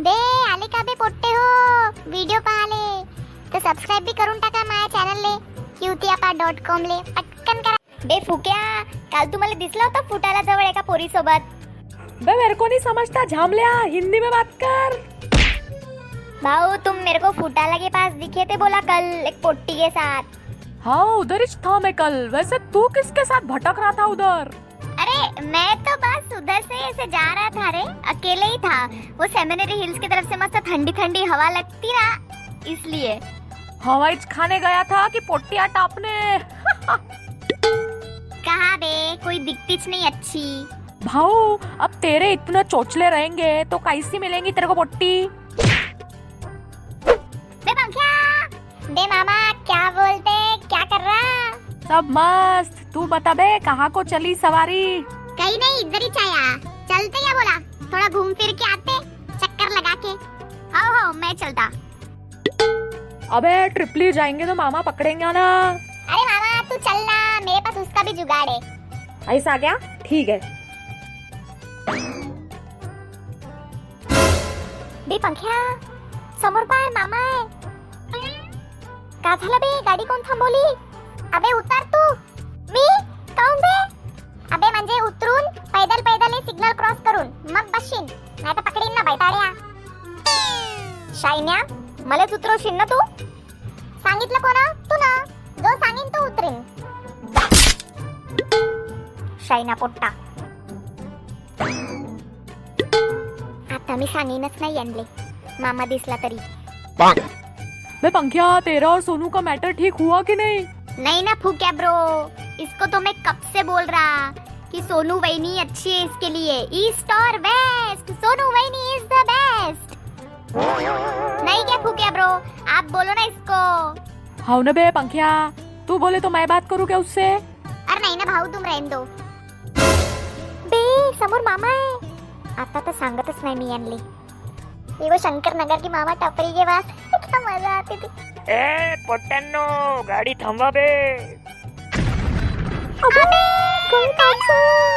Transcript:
बे आले का बे पोट्टे हो। व्हिडिओ पाहाले तर सबस्क्राईब बी करून टाका माझ्या चॅनलले क्यूतियापा डॉट कॉम ले। पटकन करा। बे फुक्या काल तुम्हाला दिसला होता फुटाला जवळ एका पोरी सोबत बे मेरे को नहीं समझता झामलिया हिंदी में बात कर। भाऊ तुम मेरे को फुटाला के पास दिखे थे बोला कल एक पोट्टी के साथ। हाँ उधर ही था मैं कल। वैसे तू किसके साथ भटक रहा था उधर? अरे मैं तो उधर से ऐसे जा रहा था रे। अकेले ही था। वो सेमिनरी हिल्स की तरफ़ से मस्त ठंडी ठंडी हवा लगती ना इसलिए। हवाई खाने गया था कि पोटिया टापने। कहा बे? कोई दिखतीच नहीं अच्छी। भाऊ अब तेरे इतने चोचले रहेंगे तो कैसी मिलेंगी तेरे को पोट्टी? बे बे मामा क्या बोलते? क्या कर रहा? सब मस्त। तू बता बे कहाँ को चली सवारी? कहीं नहीं इधर ही छाया चलते क्या बोला? थोड़ा घूम फिर के आते चक्कर लगा के। आओ हो मैं चलता। अबे ट्रिपली जाएँगे तो मामा पकड़ेंगे ना। अरे मामा तू चलना मेरे पास उसका भी जुगाड़ है। ऐसा क्या? ठीक है। बे पंख्या समोर पाय मामा आहे का झालं बे गाडी कोण थांबवली अबे उतर। बैताड्या शायन्या मलाच उतरवशील ना तू? सांगितलं कोण? तू ना. जो सांगीन तो उतरीन. शायना पोट्टा. आता मी सांगेनच नाही आणले. मामा दिसला तरी. बे पंखिया तेरा और सोनू का मैटर ठीक हुआ कि नहीं? नहीं ना फूक्या ब्रो इसको तो मैं कब से बोल रहा कि सोनू वैनी अच्छी है इसके लिए. ईस्ट और waste Sonu Waini is the best नहीं क्या फूक्या ब्रो आप बोलो ना इसको। हाँ ना बे पंखिया? तू बोले तो मैं बात करूँ क्या उससे? अरे नाही ना भाऊ तुम रहने दो। बे समोर मामा आहे आता तर सांगतच नाही मी आणली ये वो शंकर नगर की मामा टपरी के पास। क्या मज़ा आती थी। ए पोट्ट्यांनो गाडी थांबवा बे। अबे, कोण काढलं?